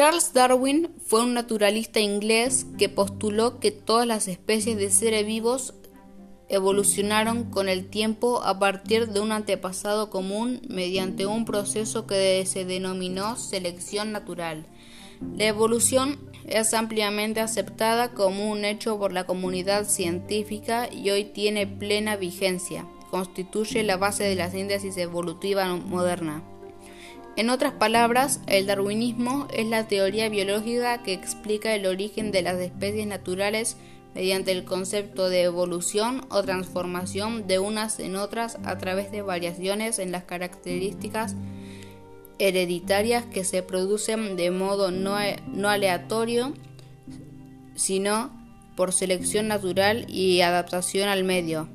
Charles Darwin fue un naturalista inglés que postuló que todas las especies de seres vivos evolucionaron con el tiempo a partir de un antepasado común mediante un proceso que se denominó selección natural. La evolución es ampliamente aceptada como un hecho por la comunidad científica y hoy tiene plena vigencia. Constituye la base de la síntesis evolutiva moderna. En otras palabras, el darwinismo es la teoría biológica que explica el origen de las especies naturales mediante el concepto de evolución o transformación de unas en otras a través de variaciones en las características hereditarias que se producen de modo no, no aleatorio, sino por selección natural y adaptación al medio.